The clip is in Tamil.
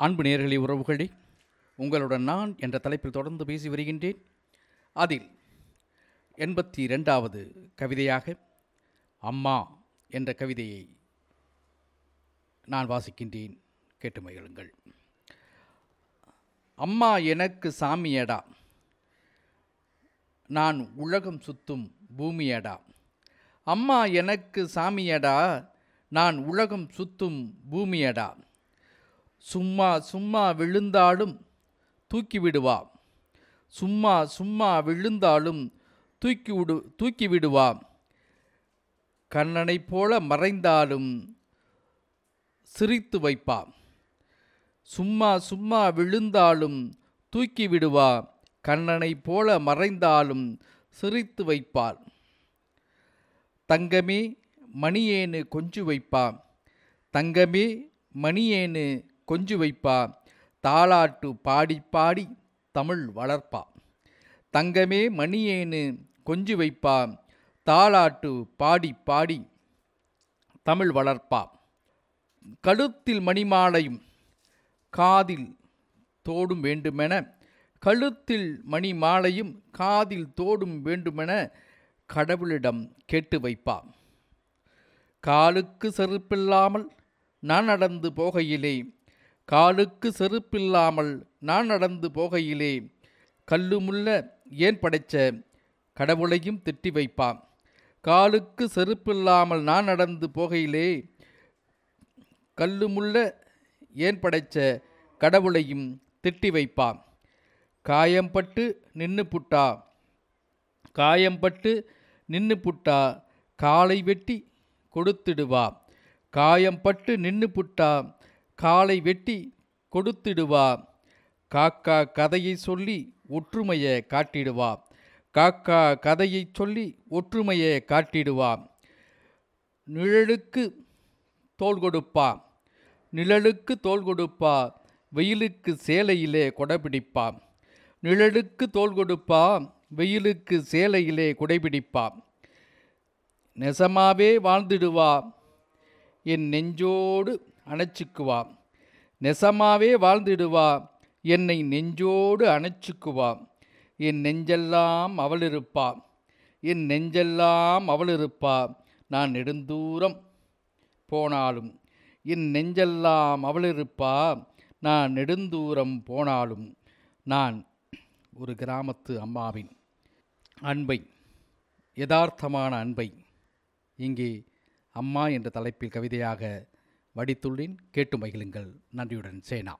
அன்பு நேர்களே உறவுகளே உங்களுடன் நான் என்ற தலைப்பில் தொடர்ந்து பேசி வருகின்றேன். அதில் எண்பத்தி ரெண்டாவது கவிதையாக அம்மா என்ற கவிதையை நான் வாசிக்கின்றேன். கேட்டு மகிழுங்கள். அம்மா எனக்கு சாமியடா. நான் உலகம் சுத்தும் பூமியடா. அம்மா எனக்கு சாமியடா. நான் உலகம் சுத்தும் பூமியடா. சும்மா சும்மா விழுந்தாலும் தூக்கி விடுவா சும்மா சும்மா விழுந்தாலும் தூக்கி விடு தூக்கி விடுவா கண்ணனைப் போல மறைந்தாலும் சிரித்து வைப்பா. சும்மா சும்மா விழுந்தாலும் தூக்கி விடுவா கண்ணனைப் போல மறைந்தாலும் சிரித்து வைப்பாள். தங்கமே மணியேனு கொஞ்சு வைப்பா. தங்கமே மணியேனு கொஞ்சு வைப்பா தாளாட்டு பாடி பாடி தமிழ் வளர்ப்பா. தங்கமே மணியேனு கொஞ்சு வைப்பா தாளாட்டு பாடி பாடி தமிழ் வளர்ப்பா. கழுத்தில் மணிமாலையும் காதில் தோடும் வேண்டுமென கழுத்தில் மணி மாலையும் காதில் தோடும் வேண்டுமென கடவுளிடம் கேட்டு வைப்பா. காலுக்கு செருப்பில்லாமல் நான் நடந்து போகையிலே காலுக்கு செருப்பில்லாமல் நான் நடந்து போகையிலே கல்லுமுள்ள ஏன் படைச்ச கடவுளையும் திட்டி வைப்பான். காலுக்கு செருப்பில்லாமல் நான் நடந்து போகையிலே கல்லுமுள்ள ஏன் படைச்ச கடவுளையும் திட்டி வைப்பான். காயம்பட்டு நின்று புட்டா காயம்பட்டு நின்று புட்டா காலை வெட்டி கொடுத்துடுவா. காயம்பட்டு நின்று புட்டா காலை வெட்டி கொடுத்திடுவா. காக்கா கதையை சொல்லி ஒற்றுமையை காட்டிடுவா. காக்கா கதையை சொல்லி ஒற்றுமையை காட்டிடுவா. நிழலுக்கு தோல் கொடுப்பா. நிழலுக்கு தோல் கொடுப்பா. வெயிலுக்கு சேலையிலே கொடைபிடிப்பா. நிழலுக்கு தோல் கொடுப்பா. வெயிலுக்கு சேலையிலே குடைபிடிப்பா. நெசமாவே வாழ்ந்திடுவா. என் நெஞ்சோடு அணைச்சிக்குவா. நெசமாவே வாழ்ந்திடுவா. என்னை நெஞ்சோடு அணைச்சிக்குவா. என் நெஞ்செல்லாம் அவள் இருப்பா என் நெஞ்செல்லாம் அவள் இருப்பா நான் நெடுந்தூரம் போனாலும். என் நெஞ்செல்லாம் அவள் இருப்பா நான் நெடுந்தூரம் போனாலும். நான் ஒரு கிராமத்து அம்மாவின் அன்பை யதார்த்தமான அன்பை இங்கே அம்மா என்ற தலைப்பில் கவிதையாக வடித்துள்ளேன் கேட்டு மகிழுங்கள். நன்றியுடன் சேனா.